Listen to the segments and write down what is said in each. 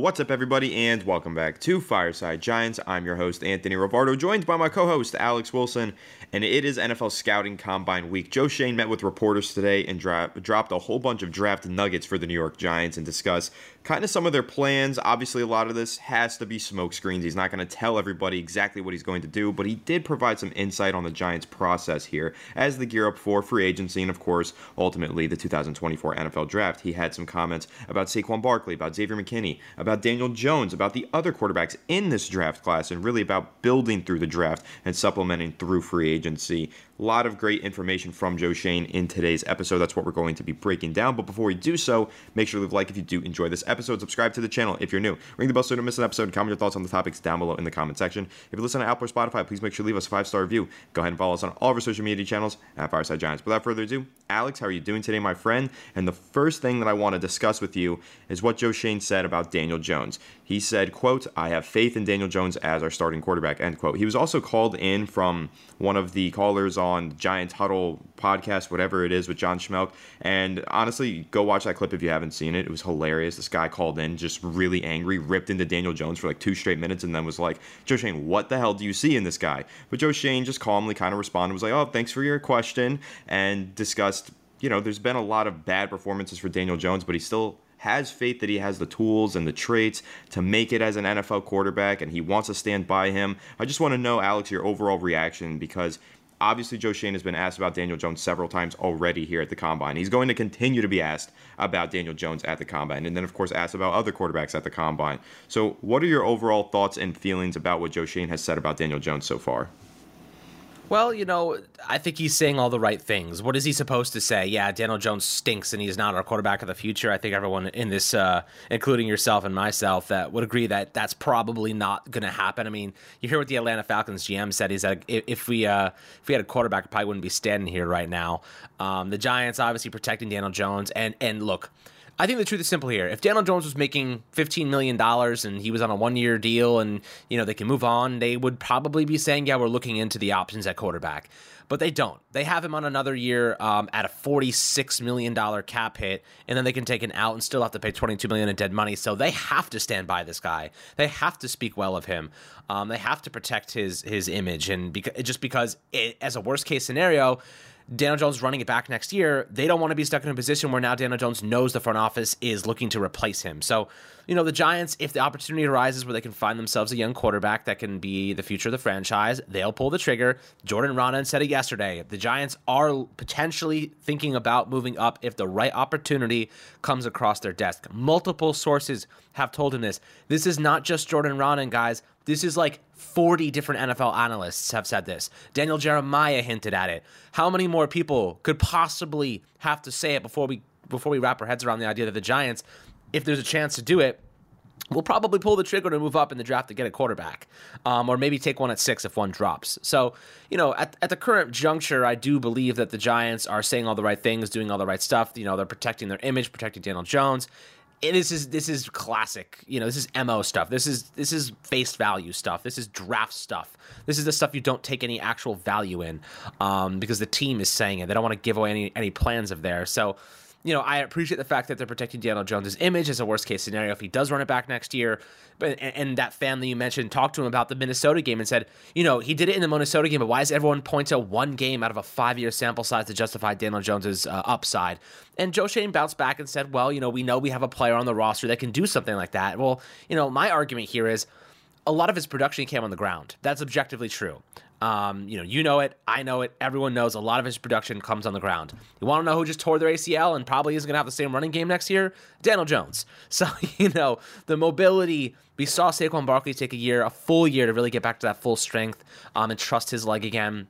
What's up, everybody, and welcome back to Fireside Giants. I'm your host, Anthony Rivardo, joined by my co host, Alex Wilson, and it is NFL Scouting Combine Week. Joe Schoen met with reporters today and dra- dropped a whole bunch of draft nuggets for the New York Giants and discuss kind of some of their plans. Obviously, a lot of this has to be smoke screens. He's not going to tell everybody exactly what he's going to do, but he did provide some insight on the Giants' process here as they gear up for free agency and, of course, ultimately the 2024 NFL Draft. He had some comments about Saquon Barkley, about Xavier McKinney, about Daniel Jones, about the other quarterbacks in this draft class, and really about building through the draft and supplementing through free agency. A lot of great information from Joe Schoen in today's episode. That's what we're going to be breaking down. But before we do so, make sure to leave a like if you do enjoy this episode. Subscribe to the channel if you're new. Ring the bell so you don't miss an episode. Comment your thoughts on the topics down below in the comment section. If you listen to Apple or Spotify, please make sure to leave us a five star review. Go ahead and follow us on all of our social media channels at Fireside Giants. Without further ado, Alex, how are you doing today, my friend? And the first thing that I want to discuss with you is what Joe Schoen said about Daniel Jones. He said, quote, I have faith in Daniel Jones as our starting quarterback, end quote. He was also called in from one of the callers on Giants Huddle podcast, whatever it is, with John Schmeelk. And honestly, go watch that clip if you haven't seen it. It was hilarious. This guy called in just really angry, ripped into Daniel Jones for like two straight minutes, and then was like, Joe Schoen, what the hell do you see in this guy? But Joe Schoen just calmly kind of responded, was like, oh, thanks for your question, and discussed, you know, there's been a lot of bad performances for Daniel Jones, but he still has faith that he has the tools and the traits to make it as an NFL quarterback and he wants to stand by him. I just want to know, Alex, your overall reaction because obviously Joe Schoen has been asked about Daniel Jones several times already here at the combine. He's going to continue to be asked about Daniel Jones at the combine, and then of course asked about other quarterbacks at the combine. So, what are your overall thoughts and feelings about what Joe Schoen has said about Daniel Jones so far? Well, you know, I think he's saying all the right things. What is he supposed to say? Yeah, Daniel Jones stinks and he's not our quarterback of the future. I think everyone in this, uh, including yourself and myself, that would agree that that's probably not going to happen. I mean, you hear what the Atlanta Falcons GM said. He said if we uh, if we had a quarterback, I probably wouldn't be standing here right now. Um, the Giants obviously protecting Daniel Jones, and and look I think the truth is simple here. If Daniel Jones was making $15 million and he was on a one year deal and, you know, they can move on, they would probably be saying, yeah, we're looking into the options at quarterback. But they don't. They have him on another year um, at a $46 million cap hit, and then they can take an out and still have to pay 22 million in dead money. So they have to stand by this guy. They have to speak well of him. Um, they have to protect his his image. And beca- just because, it, as a worst case scenario, Daniel Jones running it back next year, they don't want to be stuck in a position where now Daniel Jones knows the front office is looking to replace him. So, you know, the Giants, if the opportunity arises where they can find themselves a young quarterback that can be the future of the franchise, they'll pull the trigger. Jordan Raanan said it yesterday. The Giants are potentially thinking about moving up if the right opportunity comes across their desk. Multiple sources have told him this. This is not just Jordan Raanan, guys. This is like 40 different NFL analysts have said this. Daniel Jeremiah hinted at it. How many more people could possibly have to say it before we before we wrap our heads around the idea that the Giants, if there's a chance to do it, will probably pull the trigger to move up in the draft to get a quarterback, um, or maybe take one at six if one drops. So, you know, at, at the current juncture, I do believe that the Giants are saying all the right things, doing all the right stuff. You know, they're protecting their image, protecting Daniel Jones this is this is classic. You know, this is mo stuff. This is this is face value stuff. This is draft stuff. This is the stuff you don't take any actual value in, um, because the team is saying it. They don't want to give away any any plans of theirs. So you know, I appreciate the fact that they're protecting Daniel Jones' image as a worst case scenario if he does run it back next year. But and, and, that fan that you mentioned talked to him about the Minnesota game and said, you know, he did it in the Minnesota game, but why does everyone point to one game out of a five year sample size to justify Daniel Jones' uh, upside? And Joe Schoen bounced back and said, well, you know, we know we have a player on the roster that can do something like that. Well, you know, my argument here is a lot of his production came on the ground. That's objectively true. Um, you know, you know it, I know it, everyone knows a lot of his production comes on the ground. You want to know who just tore their ACL and probably isn't going to have the same running game next year? Daniel Jones. So, you know, the mobility, we saw Saquon Barkley take a year, a full year to really get back to that full strength um, and trust his leg again.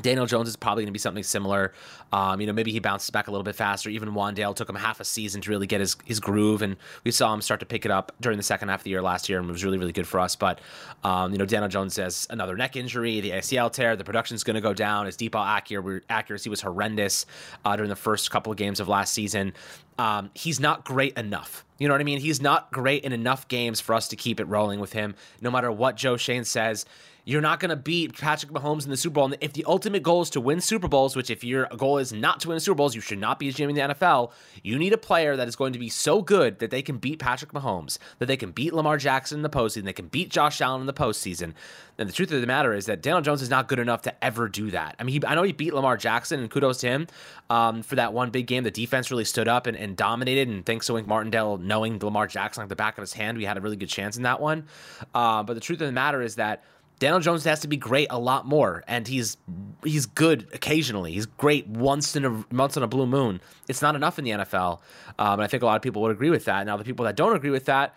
Daniel Jones is probably going to be something similar. Um, you know, maybe he bounces back a little bit faster. Even Wan'Dale took him half a season to really get his, his groove, and we saw him start to pick it up during the second half of the year last year, and it was really, really good for us. But, um, you know, Daniel Jones has another neck injury, the ACL tear, the production's going to go down. His deep ball accuracy was horrendous uh, during the first couple of games of last season. Um, he's not great enough. You know what I mean? He's not great in enough games for us to keep it rolling with him, no matter what Joe Schoen says You're not going to beat Patrick Mahomes in the Super Bowl. And if the ultimate goal is to win Super Bowls, which if your goal is not to win Super Bowls, you should not be a GM in the NFL. You need a player that is going to be so good that they can beat Patrick Mahomes, that they can beat Lamar Jackson in the postseason, they can beat Josh Allen in the postseason. And the truth of the matter is that Daniel Jones is not good enough to ever do that. I mean, he, I know he beat Lamar Jackson, and kudos to him um, for that one big game. The defense really stood up and, and dominated. And thanks to Wink Martindale knowing Lamar Jackson like the back of his hand, we had a really good chance in that one. Uh, but the truth of the matter is that Daniel Jones has to be great a lot more, and he's he's good occasionally. He's great once in a once in a blue moon. It's not enough in the NFL, um, and I think a lot of people would agree with that. Now, the people that don't agree with that,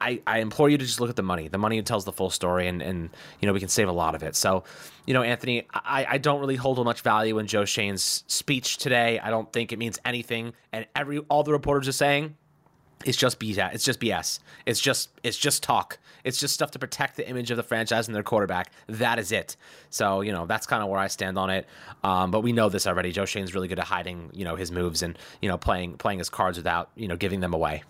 I, I implore you to just look at the money. The money tells the full story, and, and you know we can save a lot of it. So, you know, Anthony, I, I don't really hold much value in Joe Schoen's speech today. I don't think it means anything, and every all the reporters are saying it's just BS. It's just BS. It's just it's just talk. It's just stuff to protect the image of the franchise and their quarterback. That is it. So you know that's kind of where I stand on it. Um, but we know this already. Joe Schoen's really good at hiding you know his moves and you know playing playing his cards without you know giving them away.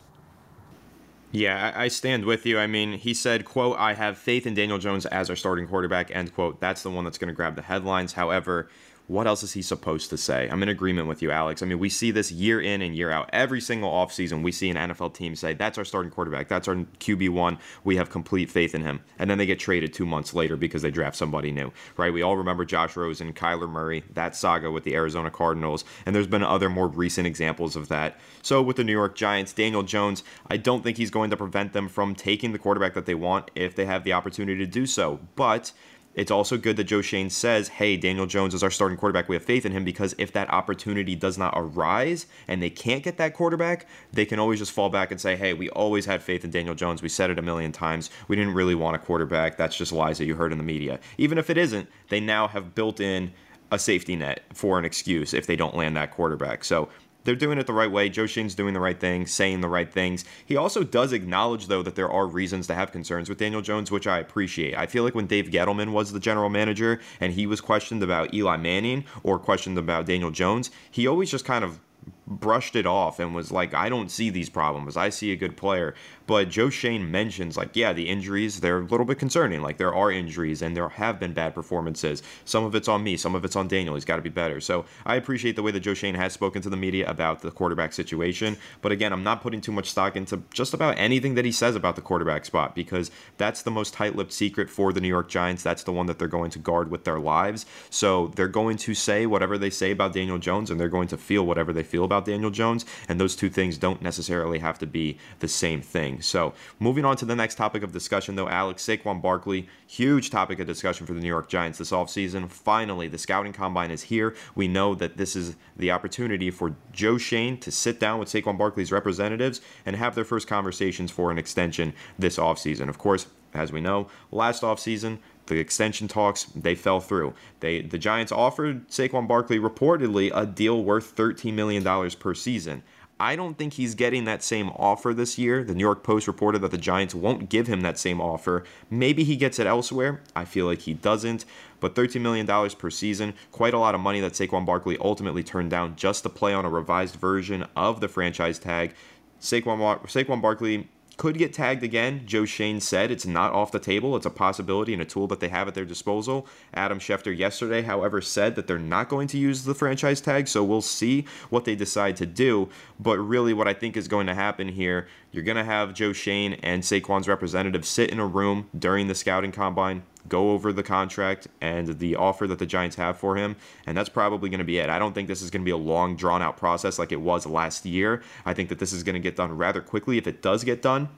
Yeah, I stand with you. I mean, he said, quote, I have faith in Daniel Jones as our starting quarterback, end quote. That's the one that's going to grab the headlines. However, what else is he supposed to say? I'm in agreement with you, Alex. I mean, we see this year in and year out. Every single offseason, we see an NFL team say, that's our starting quarterback. That's our QB1. We have complete faith in him. And then they get traded two months later because they draft somebody new, right? We all remember Josh Rosen, Kyler Murray, that saga with the Arizona Cardinals. And there's been other more recent examples of that. So with the New York Giants, Daniel Jones, I don't think he's going to prevent them from taking the quarterback that they want if they have the opportunity to do so. But it's also good that Joe Schoen says, hey, Daniel Jones is our starting quarterback. We have faith in him because if that opportunity does not arise and they can't get that quarterback, they can always just fall back and say, hey, we always had faith in Daniel Jones. We said it a million times. We didn't really want a quarterback. That's just lies that you heard in the media. Even if it isn't, they now have built in a safety net for an excuse if they don't land that quarterback. So they're doing it the right way. Joe Schoen's doing the right thing, saying the right things. He also does acknowledge, though, that there are reasons to have concerns with Daniel Jones, which I appreciate. I feel like when Dave Gettleman was the general manager and he was questioned about Eli Manning or questioned about Daniel Jones, he always just kind of brushed it off and was like, I don't see these problems. I see a good player. But Joe Schoen mentions, like, yeah, the injuries, they're a little bit concerning. Like, there are injuries and there have been bad performances. Some of it's on me, some of it's on Daniel. He's got to be better. So I appreciate the way that Joe Schoen has spoken to the media about the quarterback situation. But again, I'm not putting too much stock into just about anything that he says about the quarterback spot because that's the most tight lipped secret for the New York Giants. That's the one that they're going to guard with their lives. So they're going to say whatever they say about Daniel Jones and they're going to feel whatever they feel about Daniel Jones. And those two things don't necessarily have to be the same thing. So, moving on to the next topic of discussion, though, Alex Saquon Barkley, huge topic of discussion for the New York Giants this offseason. Finally, the scouting combine is here. We know that this is the opportunity for Joe Schoen to sit down with Saquon Barkley's representatives and have their first conversations for an extension this offseason. Of course, as we know, last offseason, the extension talks they fell through. They the Giants offered Saquon Barkley reportedly a deal worth $13 million per season. I don't think he's getting that same offer this year. The New York Post reported that the Giants won't give him that same offer. Maybe he gets it elsewhere. I feel like he doesn't. But $13 million per season, quite a lot of money that Saquon Barkley ultimately turned down just to play on a revised version of the franchise tag. Saquon, Saquon Barkley could get tagged again. Joe Schoen said it's not off the table. It's a possibility and a tool that they have at their disposal. Adam Schefter yesterday, however, said that they're not going to use the franchise tag, so we'll see what they decide to do. But really, what I think is going to happen here, you're going to have Joe Schoen and Saquon's representative sit in a room during the scouting combine, go over the contract and the offer that the Giants have for him, and that's probably going to be it. I don't think this is going to be a long, drawn out process like it was last year. I think that this is going to get done rather quickly if it does get done.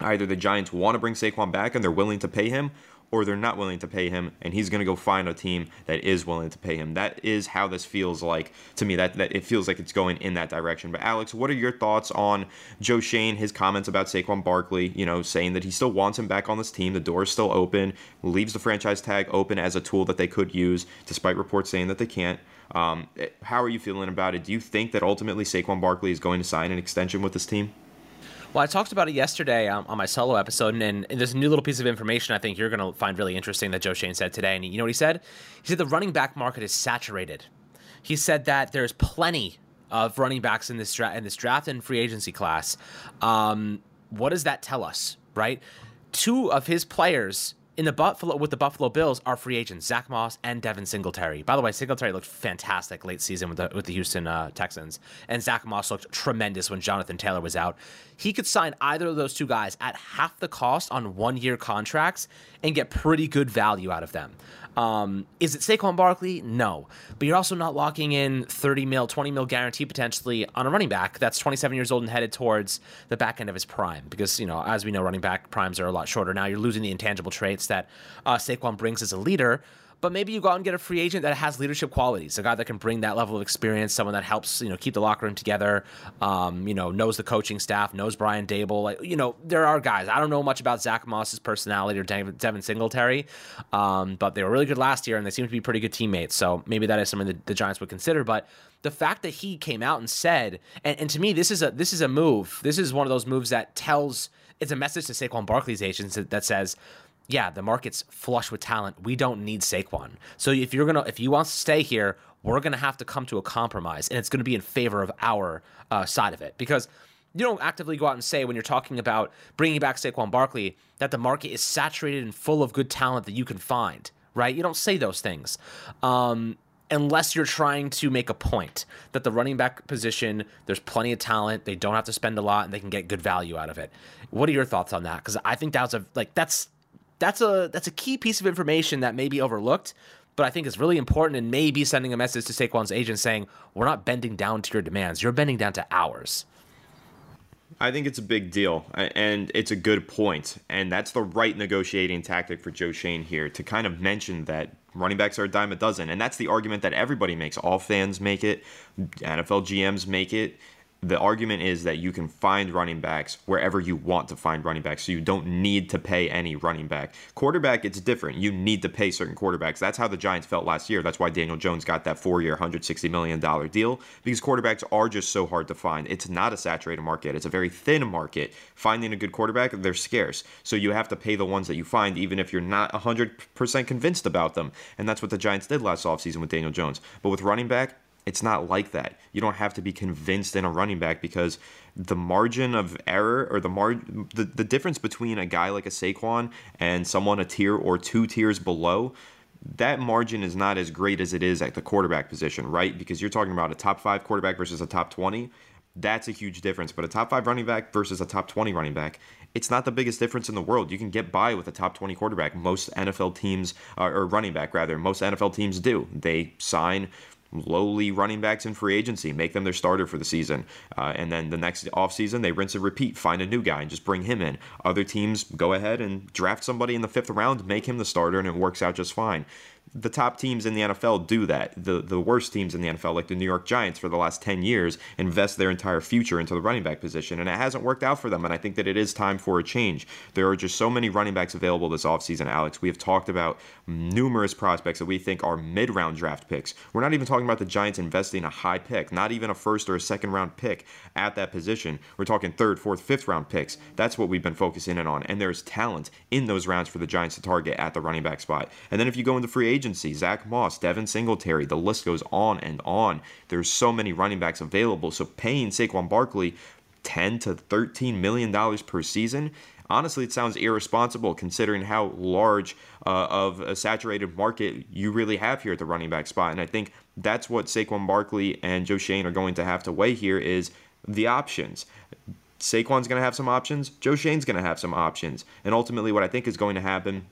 Either the Giants want to bring Saquon back and they're willing to pay him, or they're not willing to pay him and he's going to go find a team that is willing to pay him. That is how this feels like to me that, that it feels like it's going in that direction. But Alex, what are your thoughts on Joe Schoen? his comments about Saquon Barkley, you know, saying that he still wants him back on this team, the door is still open, leaves the franchise tag open as a tool that they could use despite reports saying that they can't. Um, how are you feeling about it? Do you think that ultimately Saquon Barkley is going to sign an extension with this team? Well, I talked about it yesterday um, on my solo episode, and, and, there's a new little piece of information I think you're going to find really interesting that Joe Schoen said today. And you know what he said? He said the running back market is saturated. He said that there's plenty of running backs in this, dra- in this draft and free agency class. Um, what does that tell us, right? Two of his players in the Buffalo with the Buffalo Bills are free agents Zach Moss and Devin Singletary. By the way, Singletary looked fantastic late season with the with the Houston uh, Texans, and Zach Moss looked tremendous when Jonathan Taylor was out. He could sign either of those two guys at half the cost on one year contracts and get pretty good value out of them. Um, is it Saquon Barkley? No. But you're also not locking in 30 mil, 20 mil guarantee potentially on a running back that's 27 years old and headed towards the back end of his prime. Because, you know, as we know, running back primes are a lot shorter now. You're losing the intangible traits that uh, Saquon brings as a leader but maybe you go out and get a free agent that has leadership qualities, a guy that can bring that level of experience, someone that helps you know keep the locker room together, um, you know knows the coaching staff, knows Brian Daboll. Like you know there are guys. I don't know much about Zach Moss's personality or Devin Singletary, um, but they were really good last year and they seem to be pretty good teammates. So maybe that is something that the Giants would consider. But the fact that he came out and said, and, and to me this is a this is a move. This is one of those moves that tells it's a message to Saquon Barkley's agents that, that says yeah, the market's flush with talent. We don't need Saquon. So if you're gonna, if he wants to stay here, we're gonna have to come to a compromise, and it's gonna be in favor of our uh, side of it because you don't actively go out and say when you're talking about bringing back Saquon Barkley that the market is saturated and full of good talent that you can find. Right? You don't say those things. Um, unless you're trying to make a point that the running back position, there's plenty of talent, they don't have to spend a lot, and they can get good value out of it. What are your thoughts on that? Because I think that's a like that's that's a that's a key piece of information that may be overlooked, but I think is really important and may be sending a message to Saquon's agent saying, "We're not bending down to your demands. You're bending down to ours." I think it's a big deal, and it's a good point, and that's the right negotiating tactic for Joe Schoen here to kind of mention that running backs are a dime a dozen, and that's the argument that everybody makes. All fans make it, NFL GMs make it, the argument is that you can find running backs wherever you want to find running backs, so you don't need to pay any running back. Quarterback, it's different. You need to pay certain quarterbacks. That's how the Giants felt last year. That's why Daniel Jones got that four year, $160 million deal, because quarterbacks are just so hard to find. It's not a saturated market, it's a very thin market. Finding a good quarterback, they're scarce. So you have to pay the ones that you find, even if you're not 100% convinced about them. And that's what the Giants did last offseason with Daniel Jones. But with running back, it's not like that. You don't have to be convinced in a running back because the margin of error or the mar the, the difference between a guy like a Saquon and someone a tier or two tiers below that margin is not as great as it is at the quarterback position, right? Because you're talking about a top five quarterback versus a top 20. That's a huge difference. But a top five running back versus a top 20 running back, it's not the biggest difference in the world. You can get by with a top 20 quarterback. Most NFL teams, uh, or running back rather, most NFL teams do. They sign lowly running backs in free agency, make them their starter for the season. Uh, and then the next offseason, they rinse and repeat, find a new guy and just bring him in. Other teams go ahead and draft somebody in the fifth round, make him the starter, and it works out just fine the top teams in the NFL do that. The the worst teams in the NFL, like the New York Giants for the last 10 years, invest their entire future into the running back position, and it hasn't worked out for them. And I think that it is time for a change. There are just so many running backs available this offseason, Alex. We have talked about numerous prospects that we think are mid round draft picks. We're not even talking about the Giants investing a high pick, not even a first or a second round pick at that position. We're talking third, fourth, fifth round picks. That's what we've been focusing in on. And there's talent in those rounds for the Giants to target at the running back spot. And then if you go into free agency, Zach Moss, Devin Singletary, the list goes on and on. There's so many running backs available. So paying Saquon Barkley 10 to 13 million dollars per season honestly it sounds irresponsible considering how large uh, of a saturated market you really have here at the running back spot and i think that's what Saquon Barkley and Joe Schoen are going to have to weigh here is the options Saquon's going to have some options Joe Schoen's going to have some options and ultimately what i think is going to happen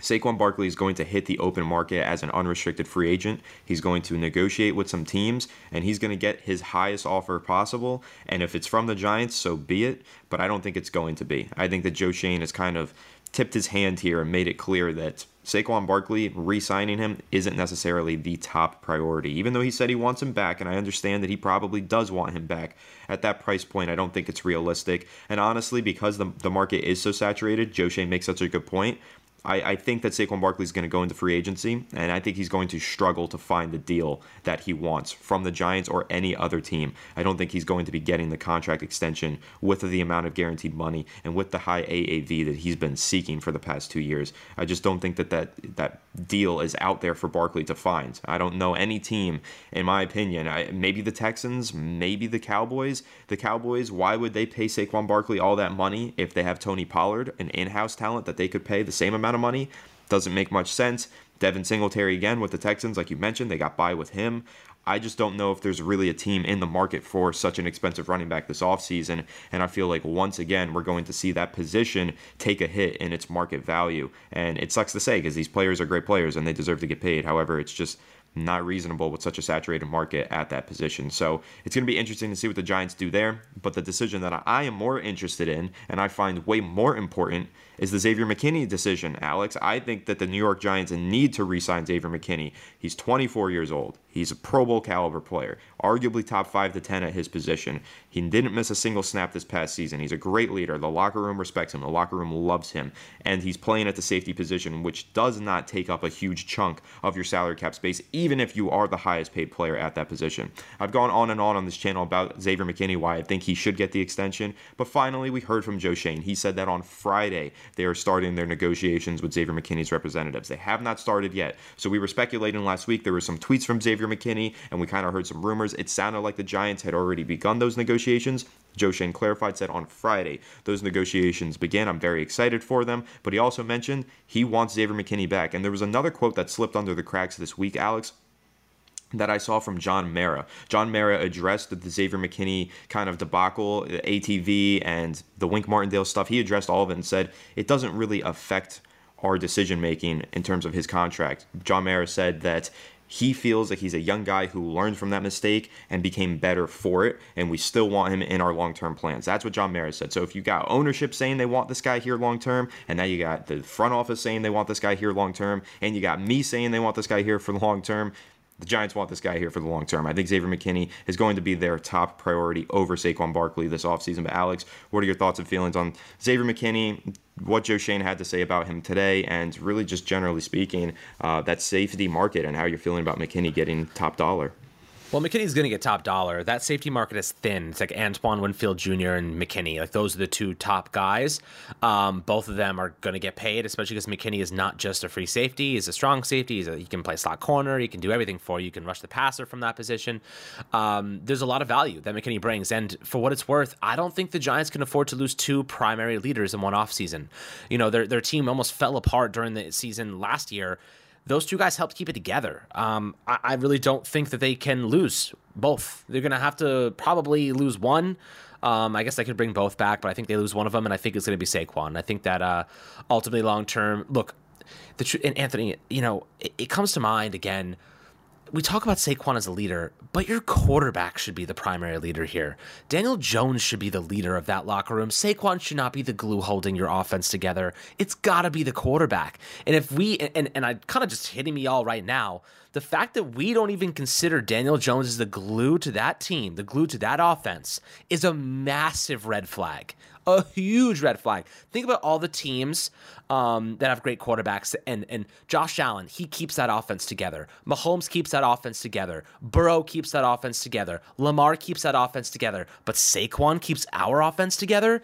Saquon Barkley is going to hit the open market as an unrestricted free agent. He's going to negotiate with some teams and he's going to get his highest offer possible. And if it's from the Giants, so be it. But I don't think it's going to be. I think that Joe Schoen has kind of tipped his hand here and made it clear that Saquon Barkley re signing him isn't necessarily the top priority. Even though he said he wants him back, and I understand that he probably does want him back at that price point, I don't think it's realistic. And honestly, because the, the market is so saturated, Joe Schoen makes such a good point. I, I think that Saquon Barkley is going to go into free agency, and I think he's going to struggle to find the deal that he wants from the Giants or any other team. I don't think he's going to be getting the contract extension with the amount of guaranteed money and with the high AAV that he's been seeking for the past two years. I just don't think that that, that deal is out there for Barkley to find. I don't know any team, in my opinion. I, maybe the Texans, maybe the Cowboys. The Cowboys, why would they pay Saquon Barkley all that money if they have Tony Pollard, an in house talent that they could pay the same amount? Amount of money doesn't make much sense. Devin Singletary again with the Texans, like you mentioned, they got by with him. I just don't know if there's really a team in the market for such an expensive running back this offseason. And I feel like once again, we're going to see that position take a hit in its market value. And it sucks to say because these players are great players and they deserve to get paid. However, it's just not reasonable with such a saturated market at that position. So it's going to be interesting to see what the Giants do there. But the decision that I am more interested in and I find way more important is the Xavier McKinney decision, Alex. I think that the New York Giants need to re sign Xavier McKinney. He's 24 years old. He's a Pro Bowl caliber player, arguably top 5 to 10 at his position. He didn't miss a single snap this past season. He's a great leader. The locker room respects him, the locker room loves him. And he's playing at the safety position, which does not take up a huge chunk of your salary cap space, even if you are the highest paid player at that position. I've gone on and on on this channel about Xavier McKinney, why I think he should get the extension. But finally, we heard from Joe Schoen. He said that on Friday they are starting their negotiations with Xavier McKinney's representatives. They have not started yet. So we were speculating last week. There were some tweets from Xavier McKinney, and we kind of heard some rumors. It sounded like the Giants had already begun those negotiations. Joe Schoen clarified, said on Friday those negotiations began. I'm very excited for them. But he also mentioned he wants Xavier McKinney back. And there was another quote that slipped under the cracks this week, Alex that I saw from John Mara. John Mara addressed the Xavier McKinney kind of debacle, ATV, and the Wink Martindale stuff. He addressed all of it and said it doesn't really affect our decision making in terms of his contract. John Mara said that he feels like he's a young guy who learned from that mistake and became better for it, and we still want him in our long term plans. That's what John Mara said. So if you got ownership saying they want this guy here long term, and now you got the front office saying they want this guy here long term, and you got me saying they want this guy here for long term, the Giants want this guy here for the long term. I think Xavier McKinney is going to be their top priority over Saquon Barkley this offseason. But Alex, what are your thoughts and feelings on Xavier McKinney, what Joe Schoen had to say about him today, and really just generally speaking, uh, that safety market and how you're feeling about McKinney getting top dollar? Well, McKinney's going to get top dollar. That safety market is thin. It's like Antoine Winfield Jr. and McKinney. Like those are the two top guys. Um, both of them are going to get paid, especially because McKinney is not just a free safety. He's a strong safety. A, he can play slot corner. He can do everything for you. You can rush the passer from that position. Um, there's a lot of value that McKinney brings. And for what it's worth, I don't think the Giants can afford to lose two primary leaders in one offseason. You know, their, their team almost fell apart during the season last year those two guys helped keep it together. Um, I, I, really don't think that they can lose both. They're going to have to probably lose one. Um, I guess they could bring both back, but I think they lose one of them, and I think it's going to be Saquon. I think that uh, ultimately, long term, look, the tr- and Anthony, you know, it, it comes to mind again we talk about Saquon as a leader, but your quarterback should be the primary leader here. Daniel Jones should be the leader of that locker room. Saquon should not be the glue holding your offense together. It's got to be the quarterback. And if we, and, and I kind of just hitting me all right now, the fact that we don't even consider Daniel Jones as the glue to that team, the glue to that offense, is a massive red flag a huge red flag. Think about all the teams um, that have great quarterbacks, and and Josh Allen, he keeps that offense together. Mahomes keeps that offense together. Burrow keeps that offense together. Lamar keeps that offense together. But Saquon keeps our offense together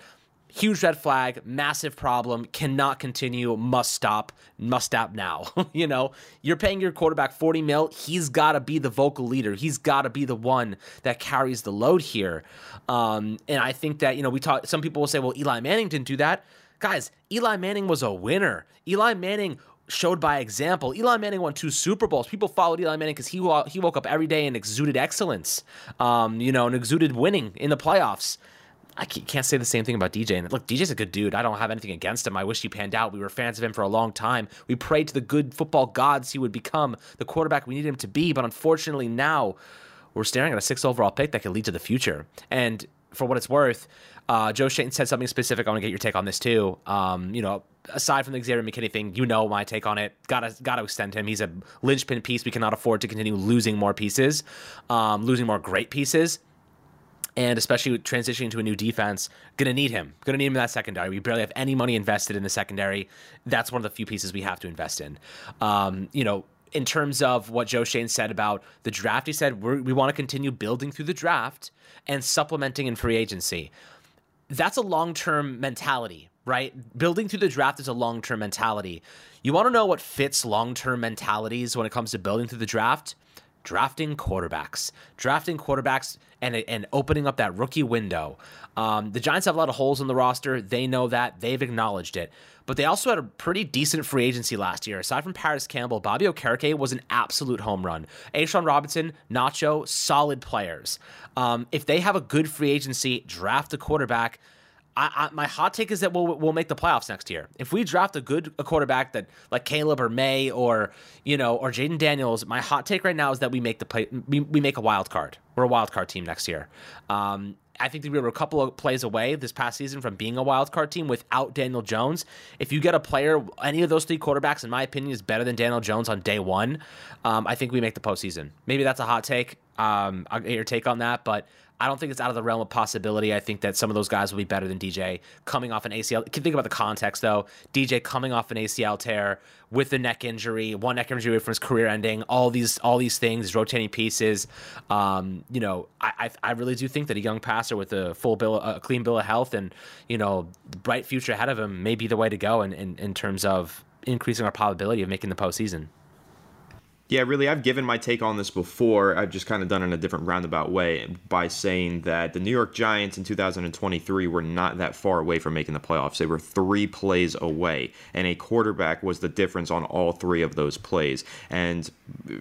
huge red flag, massive problem, cannot continue, must stop, must stop now. you know, you're paying your quarterback 40 mil, he's got to be the vocal leader. He's got to be the one that carries the load here. Um, and I think that, you know, we talk, some people will say, well, Eli Manning didn't do that. Guys, Eli Manning was a winner. Eli Manning showed by example. Eli Manning won two Super Bowls. People followed Eli Manning because he he woke up every day and exuded excellence, um, you know, and exuded winning in the playoffs. I can't say the same thing about DJ. And look, DJ's a good dude. I don't have anything against him. I wish he panned out. We were fans of him for a long time. We prayed to the good football gods he would become the quarterback we needed him to be. But unfortunately, now we're staring at a six overall pick that could lead to the future. And for what it's worth, uh, Joe Schoen said something specific. I want to get your take on this too. Um, you know, aside from the Xavier McKinney thing, you know my take on it. Gotta gotta extend him. He's a linchpin piece. We cannot afford to continue losing more pieces, um, losing more great pieces and especially transitioning to a new defense, going to need him. Going to need him in that secondary. We barely have any money invested in the secondary. That's one of the few pieces we have to invest in. Um, you know, in terms of what Joe Schoen said about the draft, he said we want to continue building through the draft and supplementing in free agency. That's a long term mentality, right? Building through the draft is a long term mentality. You want to know what fits long term mentalities when it comes to building through the draft? drafting quarterbacks, drafting quarterbacks, and and opening up that rookie window. Um, the Giants have a lot of holes in the roster. They know that. They've acknowledged it. But they also had a pretty decent free agency last year. Aside from Parris Campbell, Bobby Okereke was an absolute home run. A'Shawn Robinson, Nacho, solid players. Um, if they have a good free agency, draft a quarterback. I, I, my hot take is that we'll we'll make the playoffs next year. If we draft a good a quarterback that like Caleb or Maye or you know or Jayden Daniels, my hot take right now is that we make the play we, we make a wild card. We're a wild card team next year. Um, I think that we were a couple of plays away this past season from being a wild card team without Daniel Jones. If you get a player, any of those three quarterbacks, in my opinion, is better than Daniel Jones on day one. Um, I think we make the postseason. Maybe that's a hot take. Um, I'll get your take on that, but I don't think it's out of the realm of possibility. I think that some of those guys will be better than DJ coming off an ACL. Think about the context though. DJ coming off an ACL tear with a neck injury, one neck injury away from his career ending. All these, all these things, rotating pieces. Um, you know, I, I, I, really do think that a young passer with a full bill, a clean bill of health, and you know, bright future ahead of him may be the way to go in, in, in terms of increasing our probability of making the postseason. Yeah, really, I've given my take on this before. I've just kind of done it in a different roundabout way by saying that the New York Giants in 2023 were not that far away from making the playoffs. They were three plays away, and a quarterback was the difference on all three of those plays. And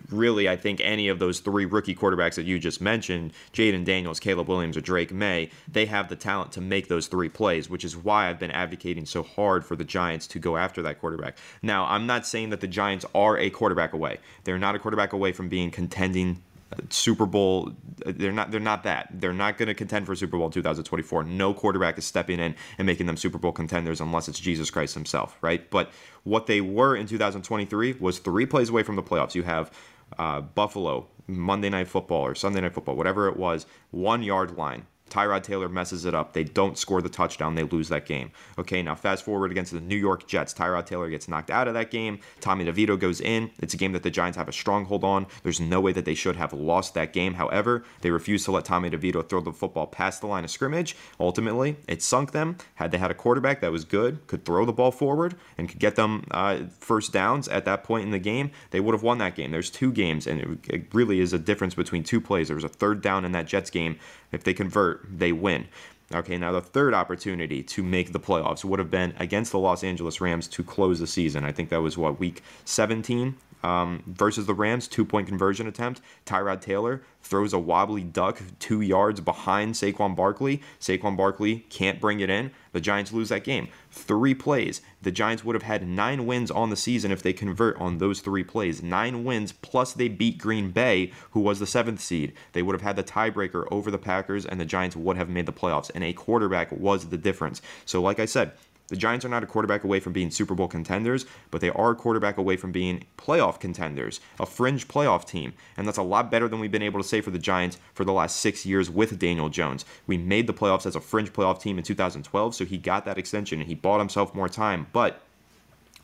really, I think any of those three rookie quarterbacks that you just mentioned, Jayden Daniels, Caleb Williams, or Drake Maye, they have the talent to make those three plays, which is why I've been advocating so hard for the Giants to go after that quarterback. Now, I'm not saying that the Giants are a quarterback away. They're not a quarterback away from being contending uh, Super Bowl. Uh, they're not. They're not that. They're not going to contend for Super Bowl 2024. No quarterback is stepping in and making them Super Bowl contenders unless it's Jesus Christ Himself, right? But what they were in 2023 was three plays away from the playoffs. You have uh, Buffalo Monday Night Football or Sunday Night Football, whatever it was, one yard line. Tyrod Taylor messes it up. They don't score the touchdown. They lose that game. Okay, now fast forward against the New York Jets. Tyrod Taylor gets knocked out of that game. Tommy DeVito goes in. It's a game that the Giants have a stronghold on. There's no way that they should have lost that game. However, they refused to let Tommy DeVito throw the football past the line of scrimmage. Ultimately, it sunk them. Had they had a quarterback that was good, could throw the ball forward, and could get them uh, first downs at that point in the game, they would have won that game. There's two games, and it, it really is a difference between two plays. There was a third down in that Jets game if they convert, they win. Okay, now the third opportunity to make the playoffs would have been against the Los Angeles Rams to close the season. I think that was what week 17 um, versus the Rams, two point conversion attempt. Tyrod Taylor throws a wobbly duck two yards behind Saquon Barkley. Saquon Barkley can't bring it in. The Giants lose that game. Three plays. The Giants would have had nine wins on the season if they convert on those three plays. Nine wins, plus they beat Green Bay, who was the seventh seed. They would have had the tiebreaker over the Packers, and the Giants would have made the playoffs. And a quarterback was the difference. So, like I said, the Giants are not a quarterback away from being Super Bowl contenders, but they are a quarterback away from being playoff contenders, a fringe playoff team. And that's a lot better than we've been able to say for the Giants for the last six years with Daniel Jones. We made the playoffs as a fringe playoff team in 2012, so he got that extension and he bought himself more time. But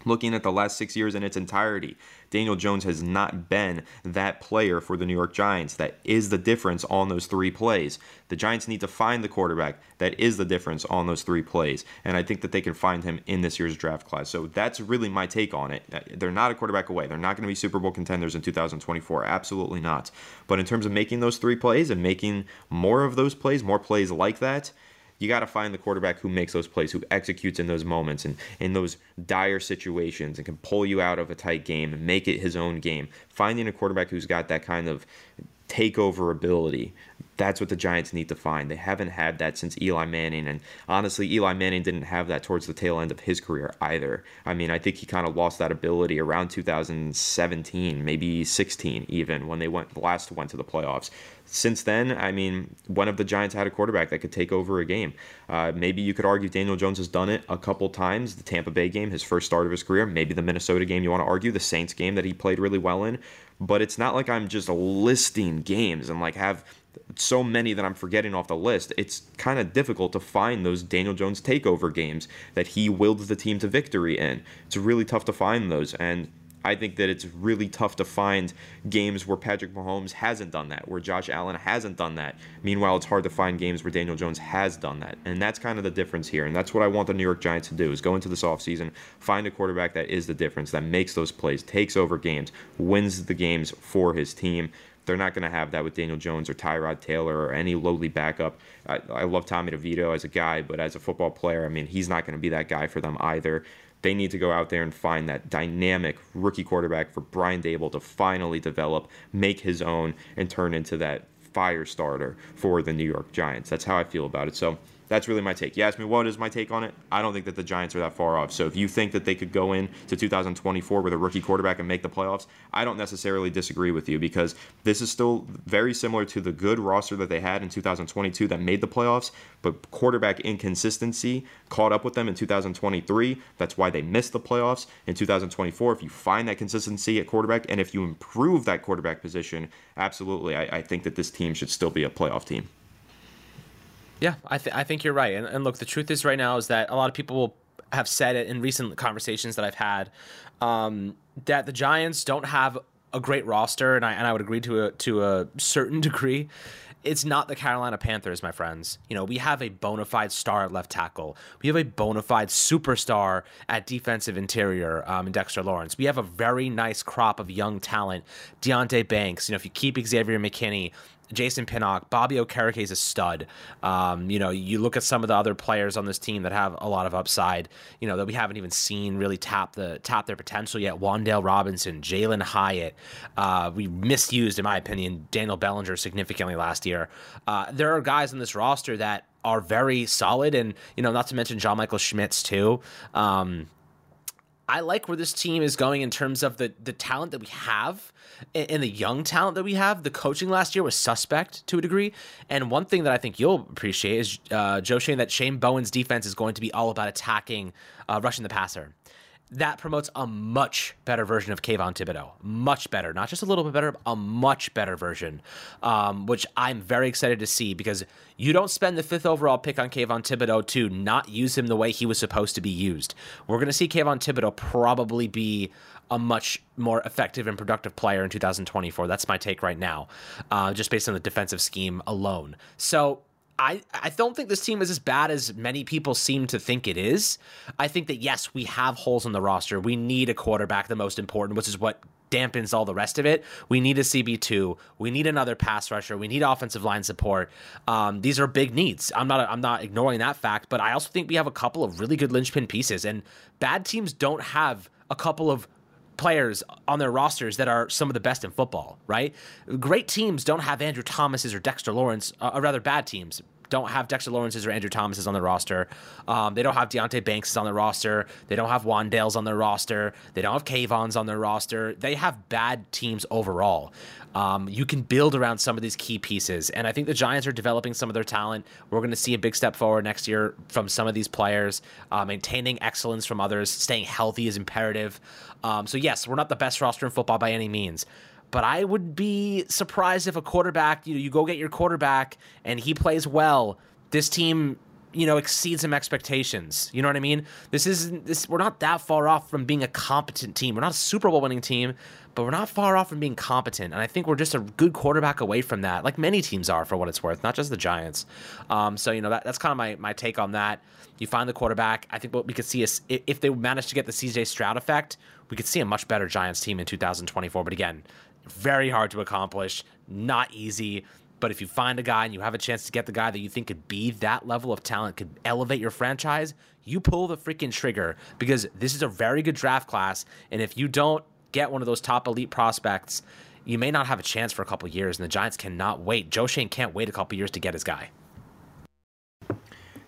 looking at the last six years in its entirety, Daniel Jones has not been that player for the New York Giants. That is the difference on those three plays. The Giants need to find the quarterback that is the difference on those three plays. And I think that they can find him in this year's draft class. So that's really my take on it. Uh, they're not a quarterback away. They're not going to be Super Bowl contenders in 2024. Absolutely not. But in terms of making those three plays and making more of those plays, more plays like that, you got to find the quarterback who makes those plays, who executes in those moments and in those dire situations and can pull you out of a tight game and make it his own game. Finding a quarterback who's got that kind of takeover ability. That's what the Giants need to find. They haven't had that since Eli Manning. And honestly, Eli Manning didn't have that towards the tail end of his career either. I mean, I think he kind of lost that ability around 2017, maybe 16 even, when they went last went to the playoffs. Since then, I mean, one of the Giants had a quarterback that could take over a game. Uh, maybe you could argue Daniel Jones has done it a couple times. The Tampa Bay game, his first start of his career. Maybe the Minnesota game, you want to argue. The Saints game that he played really well in but it's not like I'm just listing games and like have so many that I'm forgetting off the list. It's kind of difficult to find those Daniel Jones takeover games that he willed the team to victory in. It's really tough to find those and I think that it's really tough to find games where Patrick Mahomes hasn't done that, where Josh Allen hasn't done that. Meanwhile, it's hard to find games where Daniel Jones has done that. And that's kind of the difference here. And that's what I want the New York Giants to do is go into this offseason, find a quarterback that is the difference, that makes those plays, takes over games, wins the games for his team. They're not going to have that with Daniel Jones or Tyrod Taylor or any lowly backup. I, I love Tommy DeVito as a guy, but as a football player, I mean, he's not going to be that guy for them either. They need to go out there and find that dynamic rookie quarterback for Brian Daboll to finally develop, make his own, and turn into that fire starter for the New York Giants. That's how I feel about it. So that's really my take. You ask me what is my take on it? I don't think that the Giants are that far off. So if you think that they could go in to 2024 with a rookie quarterback and make the playoffs, I don't necessarily disagree with you because this is still very similar to the good roster that they had in 2022 that made the playoffs, but quarterback inconsistency caught up with them in 2023. That's why they missed the playoffs in 2024. If you find that consistency at quarterback and if you improve that quarterback position, absolutely, I, I think that this team should still be a playoff team. Yeah, I, th- I think you're right. And, and look, the truth is right now is that a lot of people will have said it in recent conversations that I've had um, that the Giants don't have a great roster, and I and I would agree to a to a certain degree. It's not the Carolina Panthers, my friends. You know, we have a bona fide star at left tackle. We have a bona fide superstar at defensive interior um, in Dexter Lawrence. We have a very nice crop of young talent. Deonte Banks. You know, if you keep Xavier McKinney, Jason Pinnock, Bobby Okereke is a stud. Um, you know, you look at some of the other players on this team that have a lot of upside. You know that we haven't even seen really tap the tap their potential yet. Wan'Dale Robinson, Jalin Hyatt. Uh, we misused, in my opinion, Daniel Bellinger significantly last year. Uh, there are guys on this roster that are very solid, and you know, not to mention John Michael Schmitz too. Um, I like where this team is going in terms of the the talent that we have and the young talent that we have. The coaching last year was suspect to a degree, and one thing that I think you'll appreciate is uh, Joe Schoen that Shane Bowen's defense is going to be all about attacking, uh, rushing the passer that promotes a much better version of Kayvon Thibodeaux. Much better. Not just a little bit better, a much better version, um, which I'm very excited to see because you don't spend the fifth overall pick on Kayvon Thibodeaux to not use him the way he was supposed to be used. We're going to see Kayvon Thibodeaux probably be a much more effective and productive player in 2024. That's my take right now, uh, just based on the defensive scheme alone. So I, I don't think this team is as bad as many people seem to think it is. I think that, yes, we have holes in the roster. We need a quarterback, the most important, which is what dampens all the rest of it. We need a CB2. We need another pass rusher. We need offensive line support. Um, these are big needs. I'm not I'm not ignoring that fact, but I also think we have a couple of really good linchpin pieces and bad teams don't have a couple of players on their rosters that are some of the best in football, right? Great teams don't have Andrew Thomas's or Dexter Lawrence, uh, or rather bad teams don't have Dexter Lawrence's or Andrew Thomas's on the roster. Um, they don't have Deonte Banks on the roster. They don't have Wan'Dale's on their roster. They don't have Kayvon's on their roster. They have bad teams overall. Um, you can build around some of these key pieces. And I think the Giants are developing some of their talent. We're going to see a big step forward next year from some of these players. Uh, maintaining excellence from others, staying healthy is imperative. Um, so, yes, we're not the best roster in football by any means. But I would be surprised if a quarterback, you know, you go get your quarterback and he plays well. This team, you know, exceeds some expectations. You know what I mean? This isn't this. We're not that far off from being a competent team. We're not a Super Bowl winning team, but we're not far off from being competent. And I think we're just a good quarterback away from that, like many teams are, for what it's worth, not just the Giants. Um, so you know that, that's kind of my my take on that. You find the quarterback. I think what we could see is if they manage to get the CJ Stroud effect, we could see a much better Giants team in 2024. But again, very hard to accomplish, not easy. But if you find a guy and you have a chance to get the guy that you think could be that level of talent, could elevate your franchise, you pull the freaking trigger because this is a very good draft class. And if you don't get one of those top elite prospects, you may not have a chance for a couple years. And the Giants cannot wait. Joe Schoen can't wait a couple years to get his guy.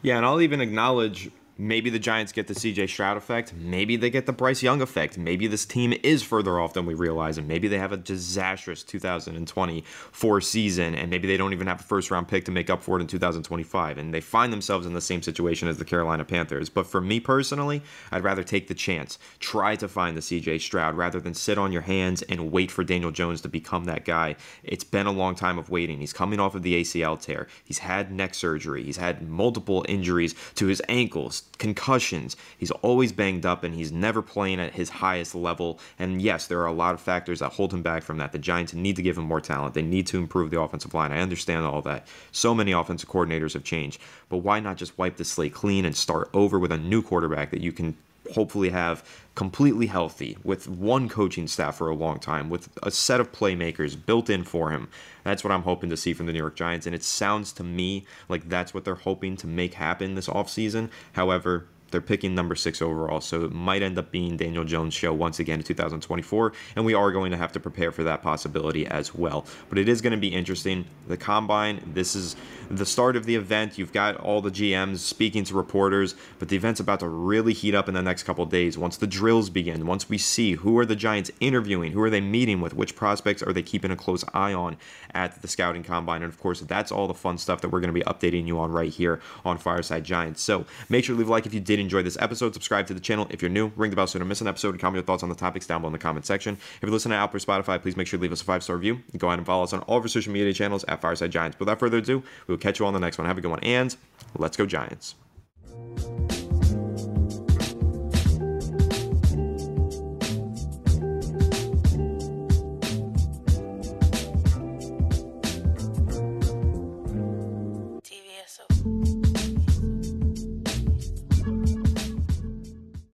Yeah, and I'll even acknowledge Maybe the Giants get the CJ Stroud effect. Maybe they get the Bryce Young effect. Maybe this team is further off than we realize, and maybe they have a disastrous 2024 season, and maybe they don't even have a first round pick to make up for it in 2025, and they find themselves in the same situation as the Carolina Panthers. But for me personally, I'd rather take the chance, try to find the CJ Stroud rather than sit on your hands and wait for Daniel Jones to become that guy. It's been a long time of waiting. He's coming off of the ACL tear, he's had neck surgery, he's had multiple injuries to his ankles concussions. He's always banged up and he's never playing at his highest level. And yes, there are a lot of factors that hold him back from that. The Giants need to give him more talent. They need to improve the offensive line. I understand all that. So many offensive coordinators have changed. But why not just wipe the slate clean and start over with a new quarterback that you can hopefully have completely healthy with one coaching staff for a long time, with a set of playmakers built in for him. That's what I'm hoping to see from the New York Giants. And it sounds to me like that's what they're hoping to make happen this offseason. However, they're picking number six overall, so it might end up being Daniel Jones' show once again in 2024, and we are going to have to prepare for that possibility as well. But it is going to be interesting. The combine, this is the start of the event. You've got all the GMs speaking to reporters, but the event's about to really heat up in the next couple days. Once the drills begin, once we see who are the Giants interviewing, who are they meeting with, which prospects are they keeping a close eye on at the scouting combine, and of course, that's all the fun stuff that we're going to be updating you on right here on Fireside Giants. So make sure to leave a like if you did enjoy this episode. Subscribe to the channel if you're new. Ring the bell so you don't miss an episode. And comment your thoughts on the topics down below in the comment section. If you're listening to Apple or Spotify, please make sure to leave us a five star review. Go ahead and follow us on all of our social media channels at Fireside Giants. Without further ado, we will catch you all on the next one. Have a good one, and let's go Giants.